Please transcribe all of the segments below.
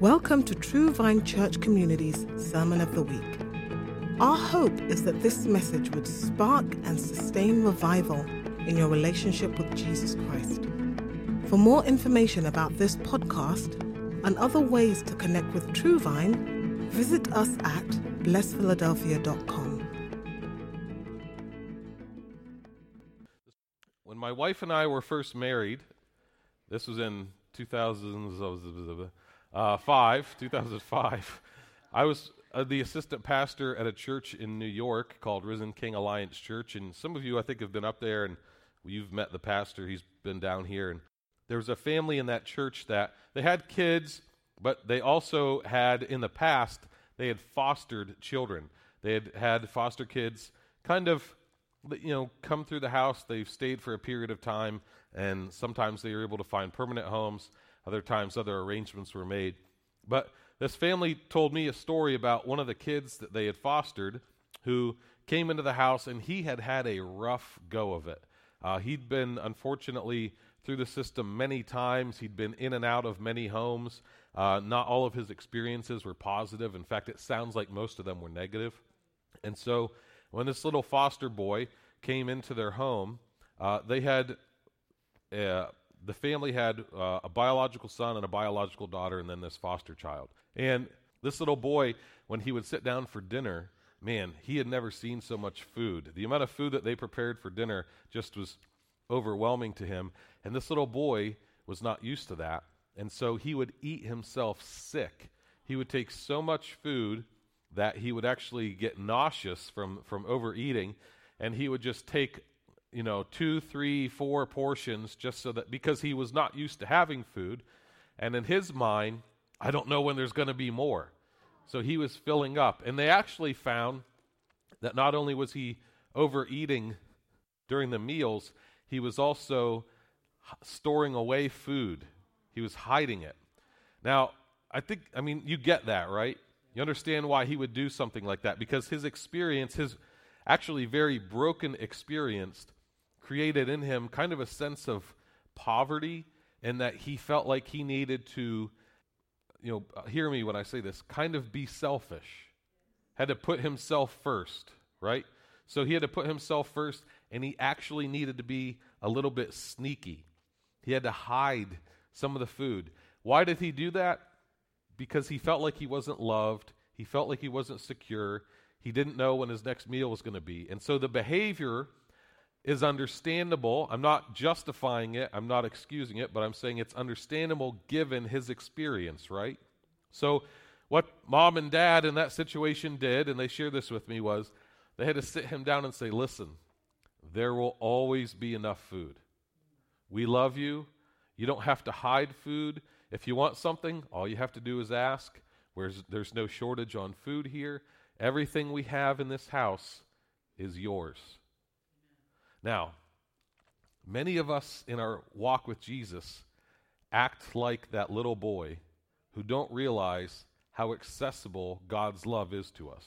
Welcome to True Vine Church Community's Sermon of the Week. Our hope is that this message would spark and sustain revival in your relationship with Jesus Christ. For more information about this podcast and other ways to connect with True Vine, visit us at blessphiladelphia.com. When my wife and I were first married, this was in 2005, uh, 2005, I was uh, the assistant pastor at a church in New York called Risen King Alliance Church. And some of you, I think, have been up there and you've met the pastor. He's been down here. And there was a family in that church that they had kids, but they also had, in the past, they had fostered children. They had had foster kids kind of you know come through the house they've stayed for a period of time and sometimes they were able to find permanent homes other times other arrangements were made. But this family told me a story about one of the kids that they had fostered who came into the house and he had had a rough go of it. Uh, he'd been unfortunately through the system many times. He'd been in and out of many homes. Uh, not all of his experiences were positive. In fact it sounds like most of them were negative. and so when this little foster boy came into their home, uh, they had uh, the family had uh, a biological son and a biological daughter, and then this foster child. And this little boy, when he would sit down for dinner, man, he had never seen so much food. The amount of food that they prepared for dinner just was overwhelming to him. And this little boy was not used to that. And so he would eat himself sick. He would take so much food that he would actually get nauseous from, from overeating, and he would just take, you know, two, three, four portions just so that because he was not used to having food, and in his mind, I don't know when there's going to be more. So he was filling up. And they actually found that not only was he overeating during the meals, he was also storing away food. He was hiding it. Now, I think, I mean, you get that, right? You understand why he would do something like that because his experience, his actually very broken experience, created in him kind of a sense of poverty and that he felt like he needed to, you know, uh, hear me when I say this, kind of be selfish. Had to put himself first, right? So he had to put himself first and he actually needed to be a little bit sneaky. He had to hide some of the food. Why did he do that? because he felt like he wasn't loved, he felt like he wasn't secure, he didn't know when his next meal was going to be. And so the behavior is understandable. I'm not justifying it, I'm not excusing it, but I'm saying it's understandable given his experience, right? So, what mom and dad in that situation did, and they shared this with me, was they had to sit him down and say, Listen, there will always be enough food. We love you. You don't have to hide food. If you want something, all you have to do is ask. Where's, there's no shortage on food here. Everything we have in this house is yours. Now, many of us in our walk with Jesus act like that little boy who don't realize how accessible God's love is to us.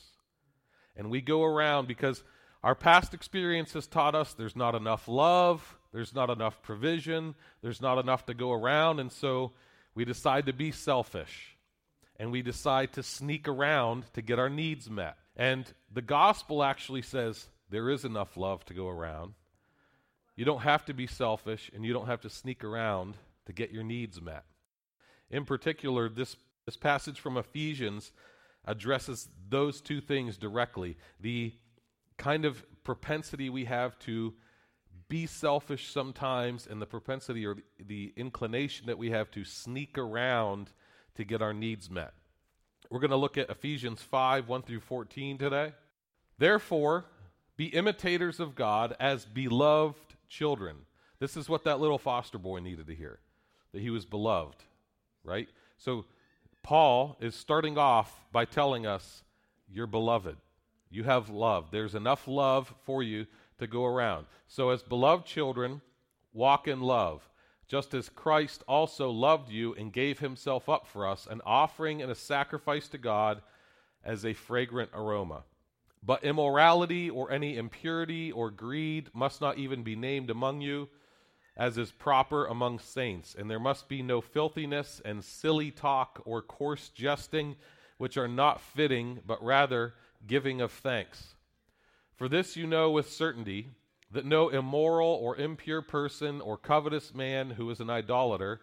And we go around because our past experience has taught us there's not enough love, there's not enough provision, there's not enough to go around, and so we decide to be selfish and we decide to sneak around to get our needs met. And the gospel actually says there is enough love to go around. You don't have to be selfish and you don't have to sneak around to get your needs met. In particular, this, this passage from Ephesians addresses those two things directly the kind of propensity we have to be selfish sometimes and the propensity or the inclination that we have to sneak around to get our needs met. We're going to look at Ephesians 5 1 through 14 today. Therefore, be imitators of God as beloved children. This is what that little foster boy needed to hear that he was beloved, right? So, Paul is starting off by telling us, You're beloved. You have love. There's enough love for you to go around. So, as beloved children, walk in love, just as Christ also loved you and gave himself up for us, an offering and a sacrifice to God as a fragrant aroma. But immorality or any impurity or greed must not even be named among you, as is proper among saints, and there must be no filthiness and silly talk or coarse jesting, which are not fitting, but rather giving of thanks. For this you know with certainty that no immoral or impure person or covetous man who is an idolater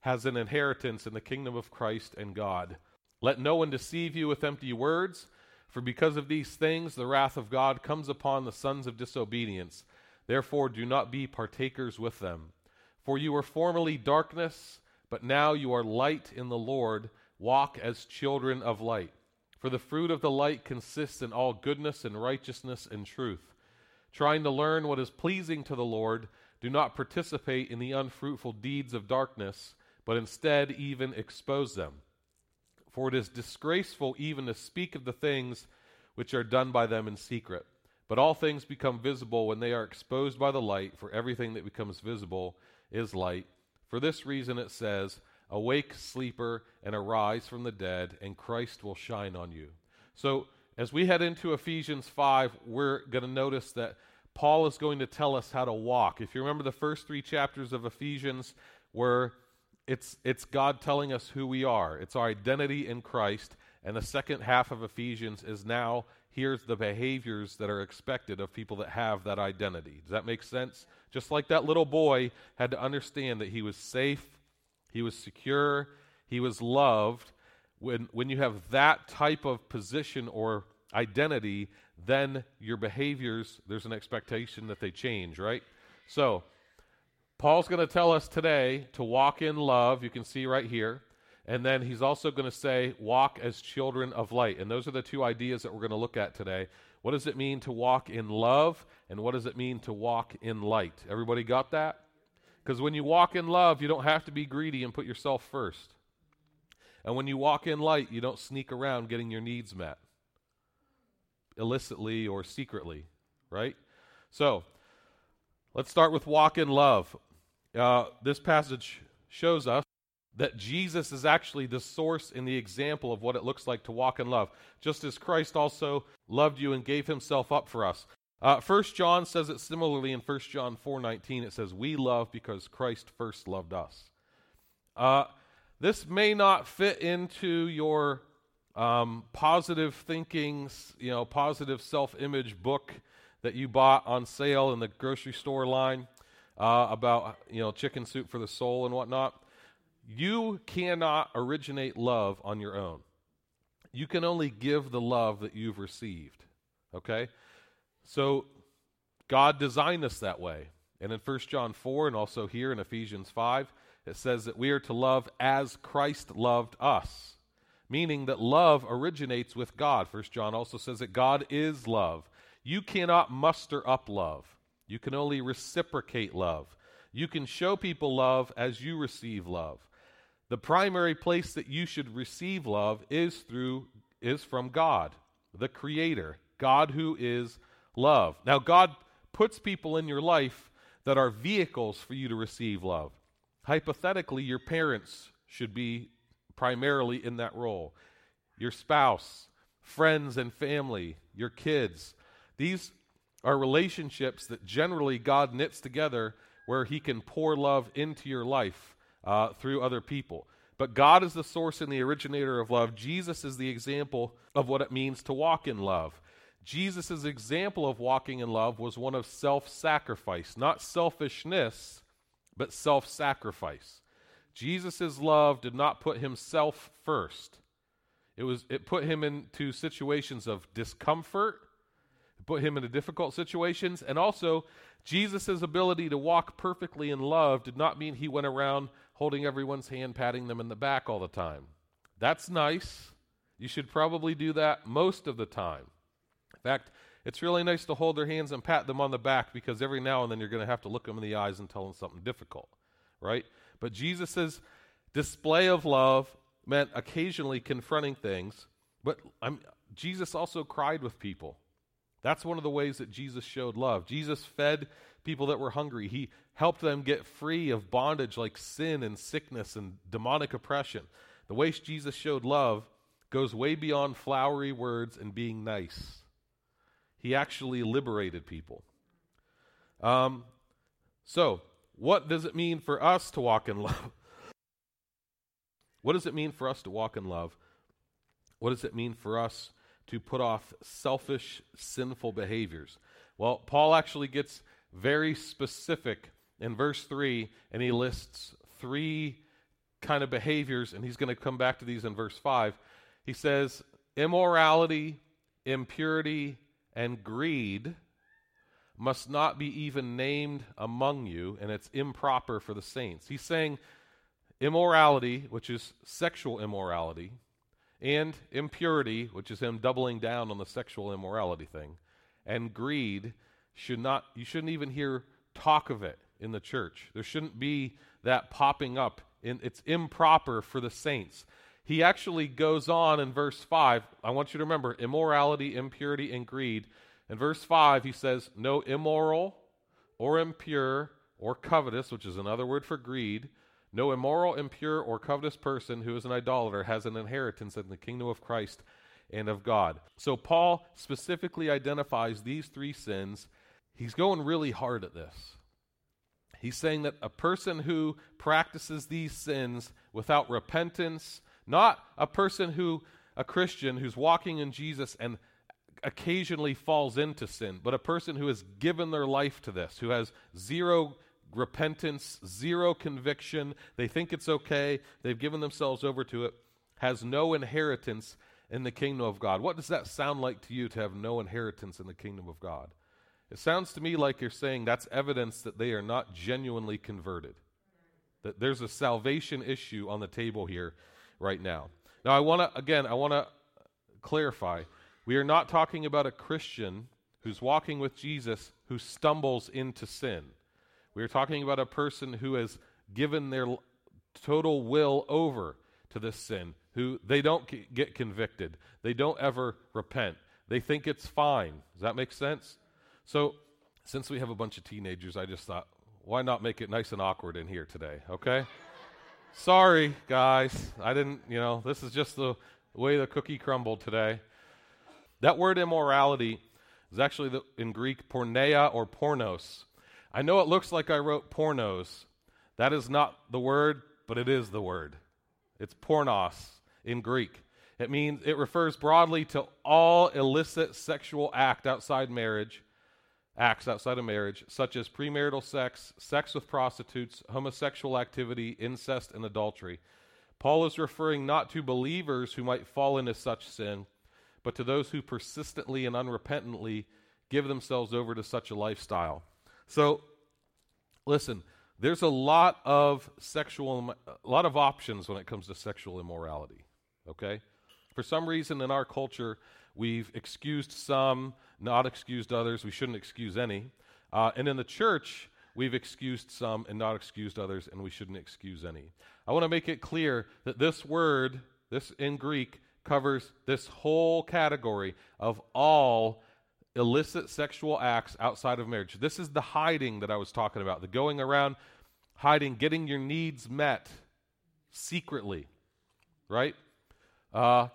has an inheritance in the kingdom of Christ and God. Let no one deceive you with empty words, for because of these things the wrath of God comes upon the sons of disobedience. Therefore, do not be partakers with them. For you were formerly darkness, but now you are light in the Lord. Walk as children of light. For the fruit of the light consists in all goodness and righteousness and truth. Trying to learn what is pleasing to the Lord, do not participate in the unfruitful deeds of darkness, but instead even expose them. For it is disgraceful even to speak of the things which are done by them in secret. But all things become visible when they are exposed by the light, for everything that becomes visible is light. For this reason it says, Awake, sleeper, and arise from the dead, and Christ will shine on you. So, as we head into Ephesians 5, we're going to notice that Paul is going to tell us how to walk. If you remember the first three chapters of Ephesians, where it's, it's God telling us who we are, it's our identity in Christ. And the second half of Ephesians is now here's the behaviors that are expected of people that have that identity. Does that make sense? Just like that little boy had to understand that he was safe, he was secure, he was loved. When, when you have that type of position or identity, then your behaviors, there's an expectation that they change, right? So, Paul's going to tell us today to walk in love. You can see right here. And then he's also going to say, walk as children of light. And those are the two ideas that we're going to look at today. What does it mean to walk in love? And what does it mean to walk in light? Everybody got that? Because when you walk in love, you don't have to be greedy and put yourself first. And when you walk in light, you don't sneak around getting your needs met illicitly or secretly, right? So, let's start with walk in love. Uh, this passage shows us that Jesus is actually the source and the example of what it looks like to walk in love, just as Christ also loved you and gave himself up for us. Uh, 1 John says it similarly in 1 John 4.19. It says, We love because Christ first loved us. Uh, this may not fit into your um, positive thinkings, you know, positive self-image book that you bought on sale in the grocery store line uh, about, you know, chicken soup for the soul and whatnot. You cannot originate love on your own. You can only give the love that you've received. Okay? So God designed us that way. And in 1 John 4 and also here in Ephesians 5, it says that we are to love as Christ loved us, meaning that love originates with God. 1 John also says that God is love. You cannot muster up love, you can only reciprocate love. You can show people love as you receive love. The primary place that you should receive love is through is from God, the creator, God who is love. Now God puts people in your life that are vehicles for you to receive love. Hypothetically, your parents should be primarily in that role. Your spouse, friends and family, your kids. These are relationships that generally God knits together where He can pour love into your life uh, through other people. But God is the source and the originator of love. Jesus is the example of what it means to walk in love. Jesus' example of walking in love was one of self sacrifice, not selfishness, but self sacrifice. Jesus' love did not put himself first. It, was, it put him into situations of discomfort, put him into difficult situations, and also Jesus' ability to walk perfectly in love did not mean he went around holding everyone's hand, patting them in the back all the time. That's nice. You should probably do that most of the time. In fact, it's really nice to hold their hands and pat them on the back because every now and then you're going to have to look them in the eyes and tell them something difficult, right? But Jesus' display of love meant occasionally confronting things, but I'm, Jesus also cried with people. That's one of the ways that Jesus showed love. Jesus fed people that were hungry. He helped them get free of bondage like sin and sickness and demonic oppression. The way Jesus showed love goes way beyond flowery words and being nice. He actually liberated people. Um, so, what does it mean for us to walk in love? what does it mean for us to walk in love? What does it mean for us to put off selfish, sinful behaviors? Well, Paul actually gets very specific in verse 3, and he lists three kind of behaviors, and he's going to come back to these in verse 5. He says, immorality, impurity, and greed must not be even named among you, and it's improper for the saints. He's saying immorality, which is sexual immorality, and impurity, which is him doubling down on the sexual immorality thing, and greed should not you shouldn't even hear talk of it in the church. There shouldn't be that popping up. In, it's improper for the saints. He actually goes on in verse 5. I want you to remember immorality, impurity, and greed. In verse 5, he says, No immoral or impure or covetous, which is another word for greed, no immoral, impure, or covetous person who is an idolater has an inheritance in the kingdom of Christ and of God. So Paul specifically identifies these three sins. He's going really hard at this. He's saying that a person who practices these sins without repentance, not a person who, a Christian who's walking in Jesus and occasionally falls into sin, but a person who has given their life to this, who has zero repentance, zero conviction, they think it's okay, they've given themselves over to it, has no inheritance in the kingdom of God. What does that sound like to you to have no inheritance in the kingdom of God? It sounds to me like you're saying that's evidence that they are not genuinely converted. That there's a salvation issue on the table here right now. Now, I want to, again, I want to clarify. We are not talking about a Christian who's walking with Jesus who stumbles into sin. We are talking about a person who has given their total will over to this sin, who they don't get convicted. They don't ever repent. They think it's fine. Does that make sense? So, since we have a bunch of teenagers, I just thought, why not make it nice and awkward in here today, okay? Sorry, guys. I didn't, you know, this is just the way the cookie crumbled today. That word immorality is actually the, in Greek porneia or pornos. I know it looks like I wrote pornos. That is not the word, but it is the word. It's pornos in Greek. It means it refers broadly to all illicit sexual act outside marriage acts outside of marriage, such as premarital sex, sex with prostitutes, homosexual activity, incest, and adultery. Paul is referring not to believers who might fall into such sin, but to those who persistently and unrepentantly give themselves over to such a lifestyle. So, listen, there's a lot of sexual, a lot of options when it comes to sexual immorality. Okay? For some reason in our culture, we've excused some, not excused others. We shouldn't excuse any. Uh, and in the church, we've excused some and not excused others, and we shouldn't excuse any. I want to make it clear that this word, this in Greek, covers this whole category of all illicit sexual acts outside of marriage. This is the hiding that I was talking about, the going around hiding, getting your needs met secretly, right? Uh,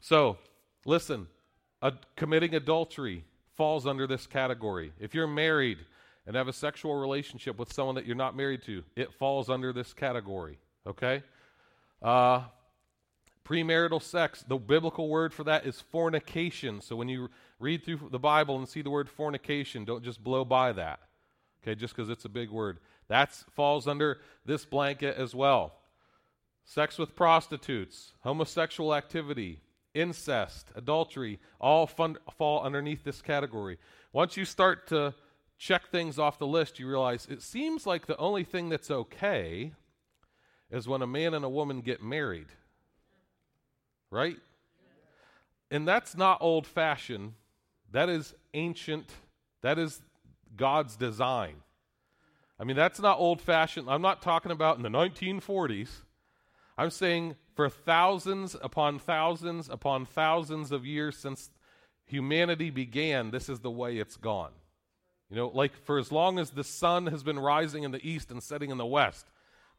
so, listen, committing adultery falls under this category. If you're married and have a sexual relationship with someone that you're not married to, it falls under this category. Okay? Uh, premarital sex, the biblical word for that is fornication. So when you read through the Bible and see the word fornication, don't just blow by that. Okay, just because it's a big word. That falls under this blanket as well. Sex with prostitutes, homosexual activity, incest, adultery, all fun, fall underneath this category. Once you start to check things off the list, you realize it seems like the only thing that's okay is when a man and a woman get married. Right? And that's not old fashioned, that is ancient, that is God's design. I mean, that's not old fashioned. I'm not talking about in the 1940s. I'm saying for thousands upon thousands upon thousands of years since humanity began, this is the way it's gone. You know, like for as long as the sun has been rising in the east and setting in the west,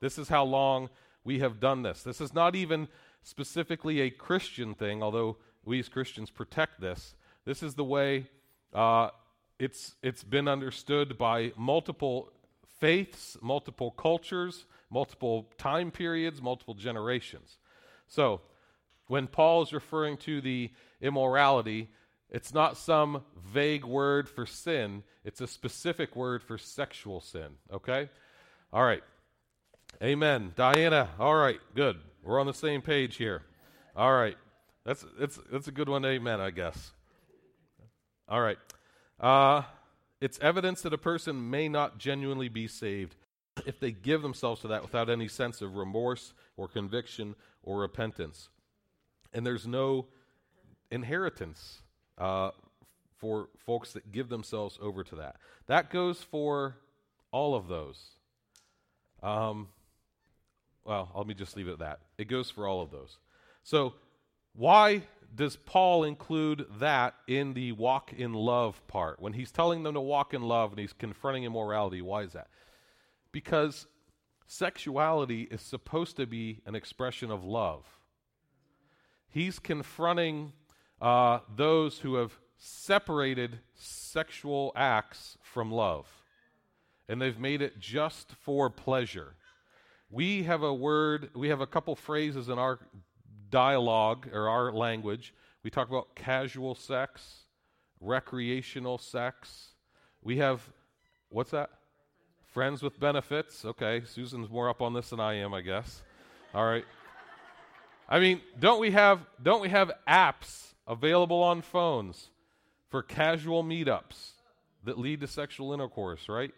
this is how long we have done this. This is not even specifically a Christian thing, although we as Christians protect this. This is the way uh, it's, it's been understood by multiple faiths, multiple cultures, multiple time periods, multiple generations. So, when Paul is referring to the immorality, it's not some vague word for sin, it's a specific word for sexual sin, okay? All right. Amen. Diana, all right, good. We're on the same page here. All right. That's that's that's a good one, amen, I guess. All right. Uh, it's evidence that a person may not genuinely be saved if they give themselves to that without any sense of remorse or conviction or repentance. And there's no inheritance uh, for folks that give themselves over to that. That goes for all of those. Um, well, let me just leave it at that. It goes for all of those. So, why does Paul include that in the walk in love part? When he's telling them to walk in love and he's confronting immorality, why is that? Because sexuality is supposed to be an expression of love. He's confronting uh, those who have separated sexual acts from love, and they've made it just for pleasure. We have a word, we have a couple phrases in our dialogue or our language. We talk about casual sex, recreational sex. We have, what's that? Friends with benefits. Okay, Susan's more up on this than I am, I guess. All right. I mean, don't we have don't we have apps available on phones for casual meetups that lead to sexual intercourse, right?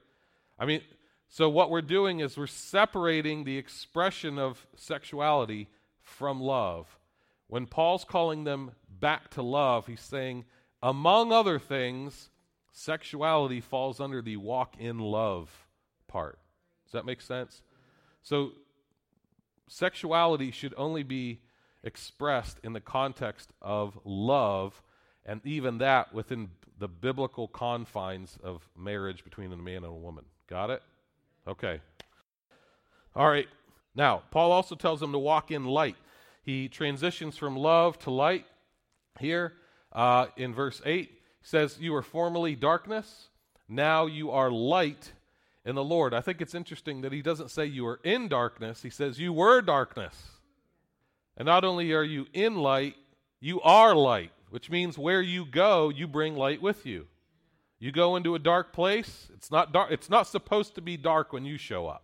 I mean, so what we're doing is we're separating the expression of sexuality from love. When Paul's calling them back to love, he's saying, among other things, sexuality falls under the walk in love part. Does that make sense? So, sexuality should only be expressed in the context of love, and even that within the biblical confines of marriage between a man and a woman. Got it? Okay. All right. Now, Paul also tells them to walk in light. He transitions from love to light here uh, in verse 8. He says, You were formerly darkness, now you are light in the Lord. I think it's interesting that he doesn't say you are in darkness, he says you were darkness. And not only are you in light, you are light, which means where you go, you bring light with you. You go into a dark place, it's not dark it's not supposed to be dark when you show up.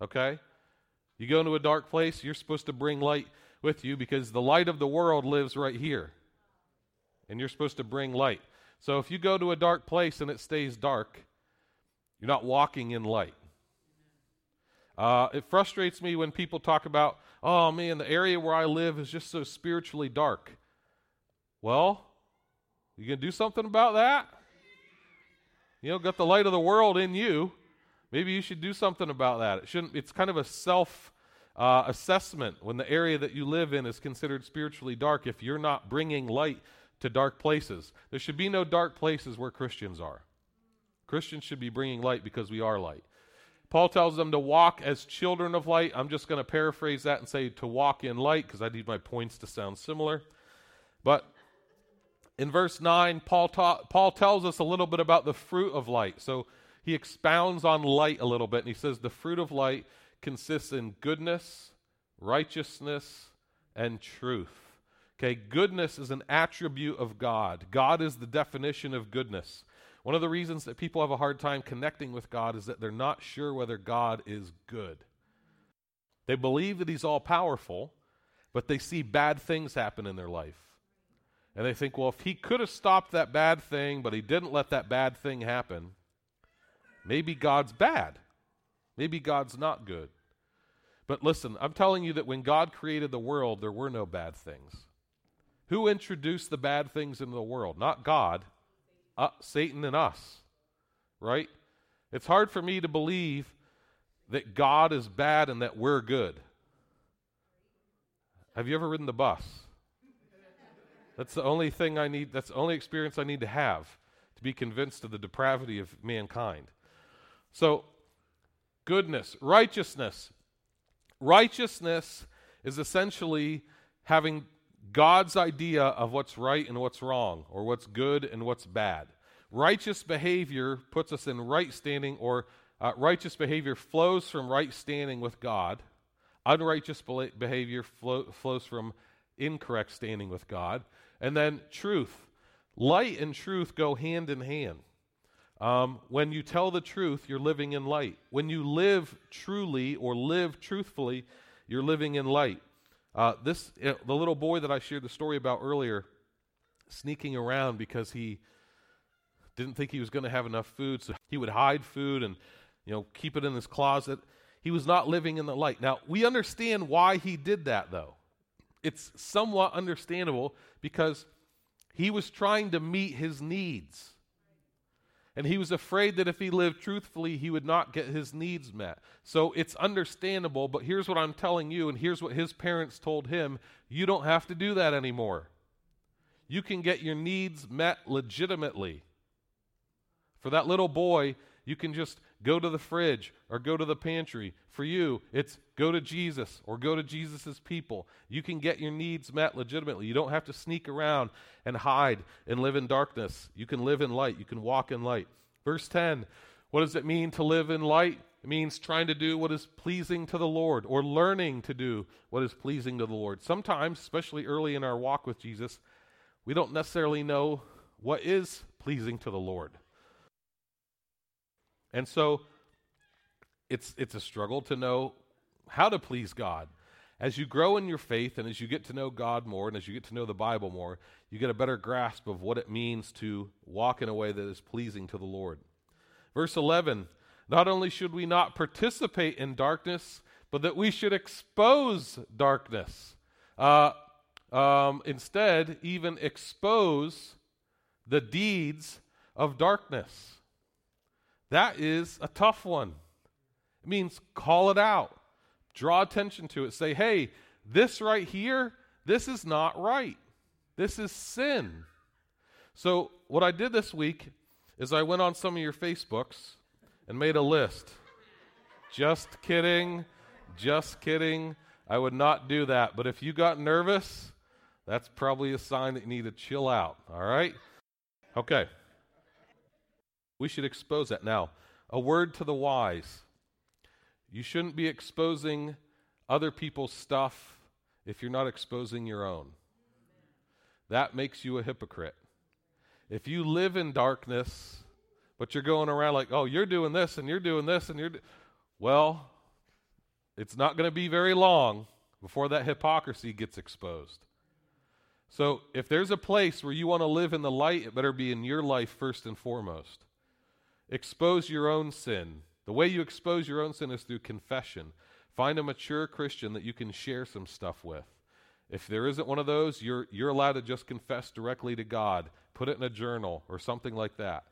Okay? You go into a dark place, you're supposed to bring light with you because the light of the world lives right here. And you're supposed to bring light. So if you go to a dark place and it stays dark, you're not walking in light. Uh, it frustrates me when people talk about, oh man, the area where I live is just so spiritually dark. Well, you can do something about that? You know, got the light of the world in you. Maybe you should do something about that. It shouldn't. It's kind of a self uh, assessment when the area that you live in is considered spiritually dark. If you're not bringing light to dark places, there should be no dark places where Christians are. Christians should be bringing light because we are light. Paul tells them to walk as children of light. I'm just going to paraphrase that and say to walk in light because I need my points to sound similar. But in verse 9, Paul, ta- Paul tells us a little bit about the fruit of light. So he expounds on light a little bit, and he says the fruit of light consists in goodness, righteousness, and truth. Okay, goodness is an attribute of God. God is the definition of goodness. One of the reasons that people have a hard time connecting with God is that they're not sure whether God is good. They believe that He's all powerful, but they see bad things happen in their life. And they think, well, if He could have stopped that bad thing, but He didn't let that bad thing happen, maybe God's bad. Maybe God's not good. But listen, I'm telling you that when God created the world, there were no bad things. Who introduced the bad things into the world? Not God uh, Satan and us, right? It's hard for me to believe that God is bad and that we're good. Have you ever ridden the bus? That's the only thing I need, that's the only experience I need to have to be convinced of the depravity of mankind. So, goodness, righteousness. Righteousness is essentially having God's idea of what's right and what's wrong, or what's good and what's bad. Righteous behavior puts us in right standing, or Uh, righteous behavior flows from right standing with God. Unrighteous behavior flow, flows from incorrect standing with God. And then truth. Light and truth go hand in hand. Um, when you tell the truth, you're living in light. When you live truly or live truthfully, you're living in light. Uh, this uh, the little boy that I shared the story about earlier, sneaking around because he didn't think he was going to have enough food, so he would hide food and you know keep it in his closet. He was not living in the light. Now we understand why he did that, though. It's somewhat understandable because he was trying to meet his needs. And he was afraid that if he lived truthfully, he would not get his needs met. So it's understandable, but here's what I'm telling you, and here's what his parents told him you don't have to do that anymore. You can get your needs met legitimately. For that little boy, you can just go to the fridge or go to the pantry. For you, it's go to Jesus or go to Jesus' people. You can get your needs met legitimately. You don't have to sneak around and hide and live in darkness. You can live in light. You can walk in light. Verse 10 What does it mean to live in light? It means trying to do what is pleasing to the Lord or learning to do what is pleasing to the Lord. Sometimes, especially early in our walk with Jesus, we don't necessarily know what is pleasing to the Lord. And so it's, it's a struggle to know how to please God. As you grow in your faith and as you get to know God more and as you get to know the Bible more, you get a better grasp of what it means to walk in a way that is pleasing to the Lord. Verse 11 Not only should we not participate in darkness, but that we should expose darkness. Uh, um, instead, even expose the deeds of darkness. That is a tough one. It means call it out, draw attention to it, say, hey, this right here, this is not right. This is sin. So, what I did this week is I went on some of your Facebooks and made a list. just kidding. Just kidding. I would not do that. But if you got nervous, that's probably a sign that you need to chill out. All right? Okay. We should expose that. Now, a word to the wise. You shouldn't be exposing other people's stuff if you're not exposing your own. That makes you a hypocrite. If you live in darkness, but you're going around like, oh, you're doing this and you're doing this and you're. Do-. Well, it's not going to be very long before that hypocrisy gets exposed. So if there's a place where you want to live in the light, it better be in your life first and foremost expose your own sin. The way you expose your own sin is through confession. Find a mature Christian that you can share some stuff with. If there isn't one of those, you're, you're allowed to just confess directly to God. Put it in a journal or something like that.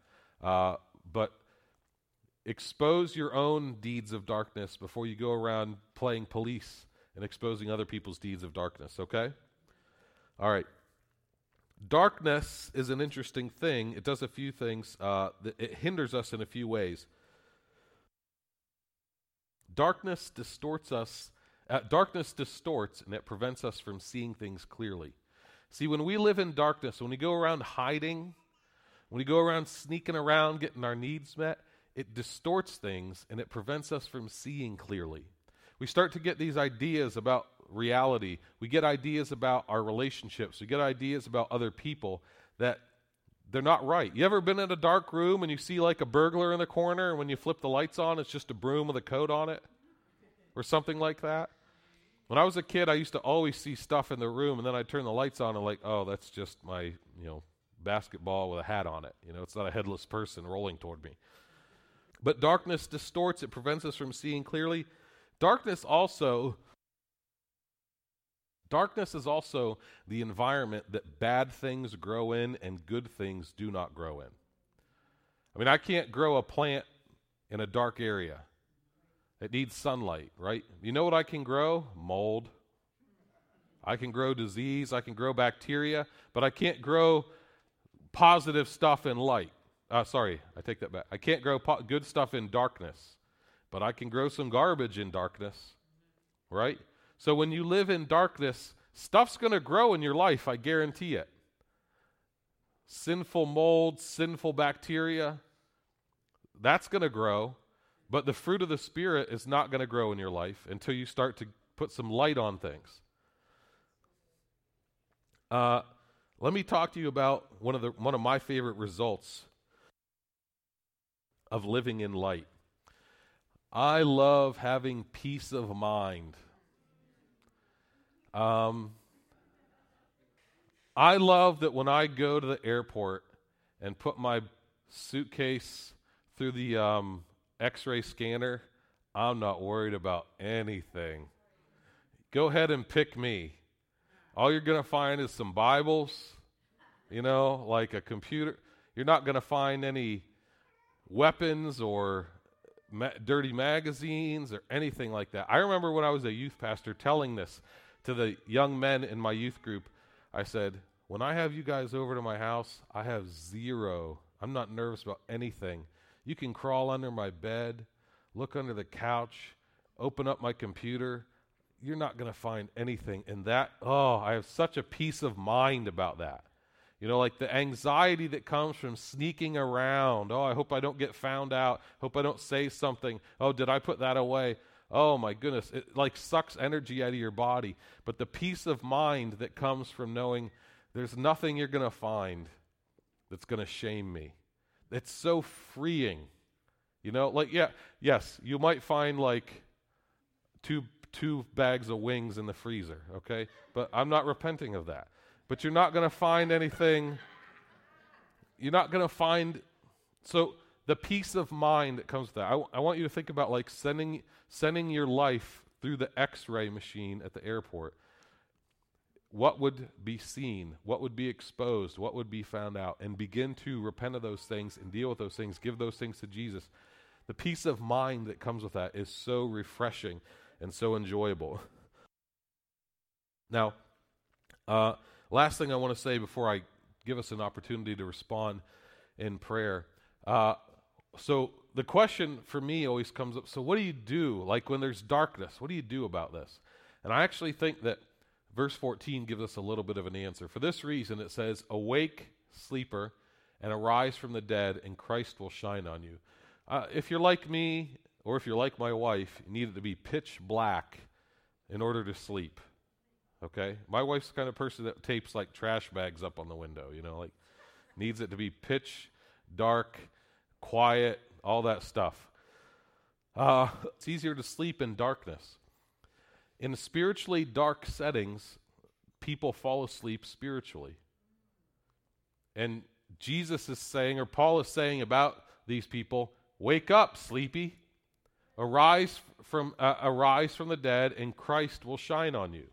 Uh, but expose your own deeds of darkness before you go around playing police and exposing other people's deeds of darkness, okay? All right. Darkness is an interesting thing. It does a few things, uh, it hinders us in a few ways. Darkness distorts us. Uh, darkness distorts and it prevents us from seeing things clearly. See, when we live in darkness, when we go around hiding, when we go around sneaking around, getting our needs met, it distorts things and it prevents us from seeing clearly. We start to get these ideas about reality. We get ideas about our relationships. We get ideas about other people that they're not right. You ever been in a dark room and you see like a burglar in the corner and when you flip the lights on it's just a broom with a coat on it or something like that? When I was a kid, I used to always see stuff in the room and then I'd turn the lights on and like, "Oh, that's just my, you know, basketball with a hat on it. You know, it's not a headless person rolling toward me." But darkness distorts, it prevents us from seeing clearly. Darkness also Darkness is also the environment that bad things grow in and good things do not grow in. I mean, I can't grow a plant in a dark area. It needs sunlight, right? You know what I can grow? Mold. I can grow disease, I can grow bacteria, but I can't grow positive stuff in light. Uh, sorry, I take that back. I can't grow po- good stuff in darkness, but I can grow some garbage in darkness, right? So when you live in darkness, stuff's going to grow in your life, I guarantee it. Sinful mold, sinful bacteria, that's going to grow. But the fruit of the Spirit is not going to grow in your life until you start to put some light on things. Uh, let me talk to you about one of, the, one of my favorite results of living in light. I love having peace of mind. Um, I love that when I go to the airport and put my suitcase through the um, x ray scanner, I'm not worried about anything. Go ahead and pick me. All you're going to find is some Bibles, you know, like a computer. You're not going to find any weapons or ma- dirty magazines or anything like that. I remember when I was a youth pastor telling this to the young men in my youth group. I said, When I have you guys over to my house, I have zero. I'm not nervous about anything. You can crawl under my bed, look under the couch, open up my computer. You're not going to find anything. And that, oh, I have such a peace of mind about that. You know, like the anxiety that comes from sneaking around. Oh, I hope I don't get found out. Hope I don't say something. Oh, did I put that away? Oh my goodness, it like sucks energy out of your body. But the peace of mind that comes from knowing there's nothing you're going to find that's going to shame me. It's so freeing. You know, like yeah, yes, you might find like two two bags of wings in the freezer, okay? But I'm not repenting of that but you're not going to find anything. You're not going to find. So the peace of mind that comes with that. I, w- I want you to think about like sending sending your life through the X-ray machine at the airport. What would be seen? What would be exposed? What would be found out? And begin to repent of those things and deal with those things. Give those things to Jesus. The peace of mind that comes with that is so refreshing and so enjoyable. Now, uh, Last thing I want to say before I give us an opportunity to respond in prayer. Uh, so the question for me always comes up so what do you do like when there's darkness what do you do about this? And i actually think that verse 14 gives us a little bit of an answer. For this reason it says awake sleeper and arise from the dead and christ will shine on you. Uh, if you're like me or if you're like my wife you need it to be pitch black in order to sleep Okay? My wife's the kind of person that tapes like trash bags up on the window, you know, like needs it to be pitch dark, quiet, all that stuff. Uh, it's easier to sleep in darkness. In spiritually dark settings, people fall asleep spiritually. And Jesus is saying, or Paul is saying about these people, wake up, sleepy. Arise from, uh, arise from the dead, and Christ will shine on you.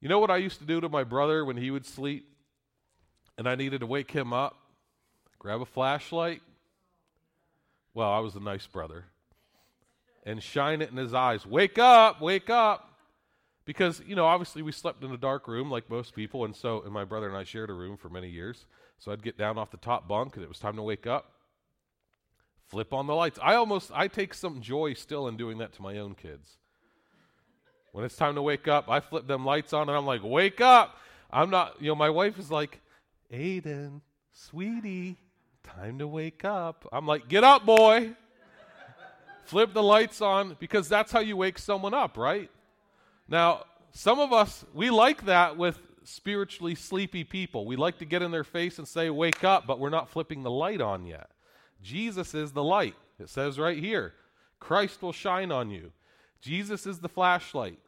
You know what I used to do to my brother when he would sleep and I needed to wake him up? Grab a flashlight. Well, I was a nice brother. And shine it in his eyes. Wake up, wake up. Because, you know, obviously we slept in a dark room like most people, and so and my brother and I shared a room for many years. So I'd get down off the top bunk and it was time to wake up. Flip on the lights. I almost I take some joy still in doing that to my own kids. When it's time to wake up, I flip them lights on and I'm like, wake up. I'm not, you know, my wife is like, Aiden, sweetie, time to wake up. I'm like, get up, boy. flip the lights on because that's how you wake someone up, right? Now, some of us, we like that with spiritually sleepy people. We like to get in their face and say, wake up, but we're not flipping the light on yet. Jesus is the light. It says right here Christ will shine on you. Jesus is the flashlight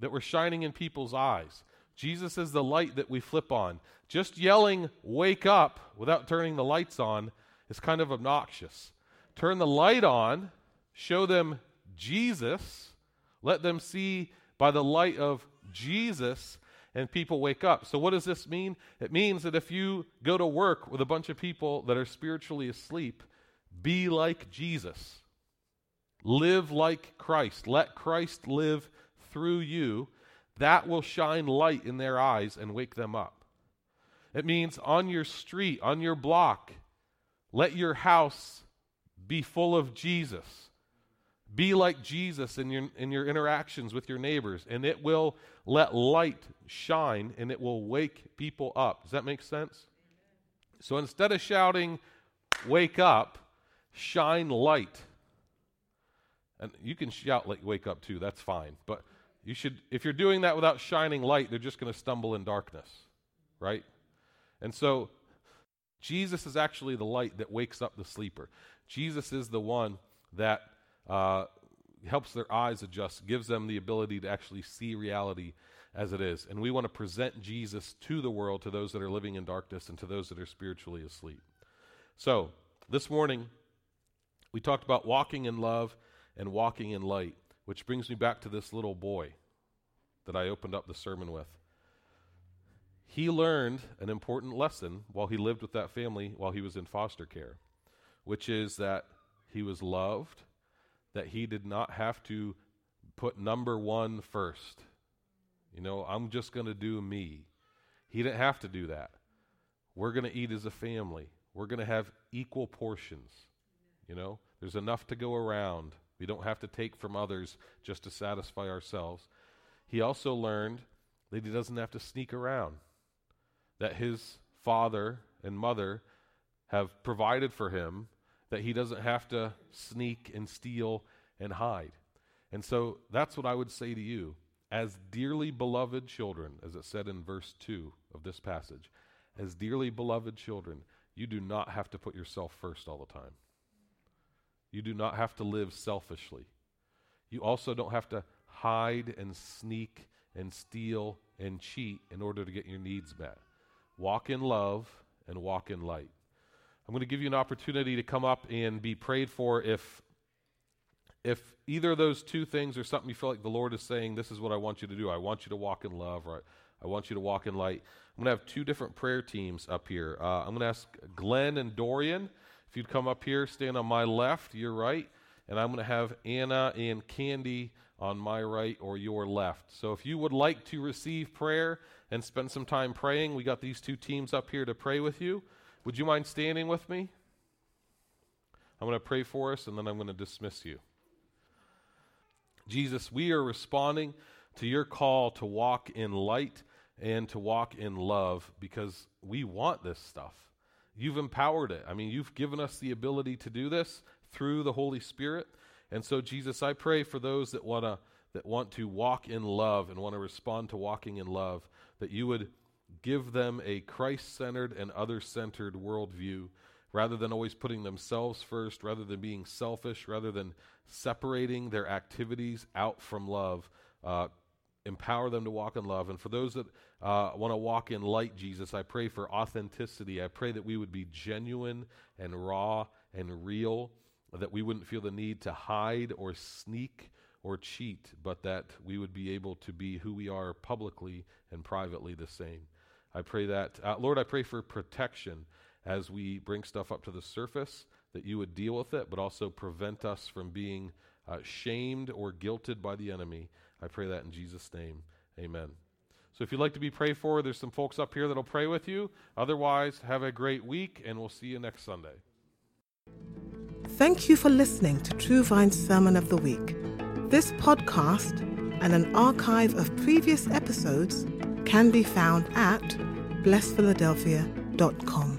that we're shining in people's eyes. Jesus is the light that we flip on. Just yelling, wake up, without turning the lights on is kind of obnoxious. Turn the light on, show them Jesus, let them see by the light of Jesus, and people wake up. So, what does this mean? It means that if you go to work with a bunch of people that are spiritually asleep, be like Jesus. Live like Christ. Let Christ live through you. That will shine light in their eyes and wake them up. It means on your street, on your block, let your house be full of Jesus. Be like Jesus in your, in your interactions with your neighbors, and it will let light shine and it will wake people up. Does that make sense? So instead of shouting, wake up, shine light. And you can shout like wake up too, that's fine. But you should if you're doing that without shining light, they're just going to stumble in darkness. Right? And so Jesus is actually the light that wakes up the sleeper. Jesus is the one that uh, helps their eyes adjust, gives them the ability to actually see reality as it is. And we want to present Jesus to the world, to those that are living in darkness, and to those that are spiritually asleep. So, this morning, we talked about walking in love and walking in light, which brings me back to this little boy that I opened up the sermon with. He learned an important lesson while he lived with that family while he was in foster care, which is that he was loved, that he did not have to put number one first. You know, I'm just going to do me. He didn't have to do that. We're going to eat as a family. We're going to have equal portions. You know, there's enough to go around. We don't have to take from others just to satisfy ourselves. He also learned that he doesn't have to sneak around, that his father and mother have provided for him, that he doesn't have to sneak and steal and hide. And so that's what I would say to you. As dearly beloved children, as it said in verse 2 of this passage, as dearly beloved children, you do not have to put yourself first all the time. You do not have to live selfishly. You also don't have to hide and sneak and steal and cheat in order to get your needs met. Walk in love and walk in light. I'm going to give you an opportunity to come up and be prayed for if if either of those two things are something you feel like the Lord is saying, this is what I want you to do. I want you to walk in love, or I, I want you to walk in light. I'm going to have two different prayer teams up here. Uh, I'm going to ask Glenn and Dorian if you'd come up here, stand on my left, your right, and I'm going to have Anna and Candy on my right or your left. So if you would like to receive prayer and spend some time praying, we got these two teams up here to pray with you. Would you mind standing with me? I'm going to pray for us and then I'm going to dismiss you. Jesus, we are responding to your call to walk in light and to walk in love because we want this stuff. You've empowered it. I mean, you've given us the ability to do this through the Holy Spirit. And so, Jesus, I pray for those that want to that want to walk in love and want to respond to walking in love, that you would give them a Christ centered and other centered worldview rather than always putting themselves first, rather than being selfish, rather than separating their activities out from love. Uh, empower them to walk in love. And for those that uh, want to walk in light, Jesus, I pray for authenticity. I pray that we would be genuine and raw and real, that we wouldn't feel the need to hide or sneak or cheat, but that we would be able to be who we are publicly and privately the same. I pray that, uh, Lord, I pray for protection as we bring stuff up to the surface, that you would deal with it, but also prevent us from being uh, shamed or guilted by the enemy. I pray that in Jesus' name. Amen. So if you'd like to be prayed for, there's some folks up here that'll pray with you. Otherwise, have a great week, and we'll see you next Sunday. Thank you for listening to True Vine's Sermon of the Week. This podcast and an archive of previous episodes can be found at blessphiladelphia.com.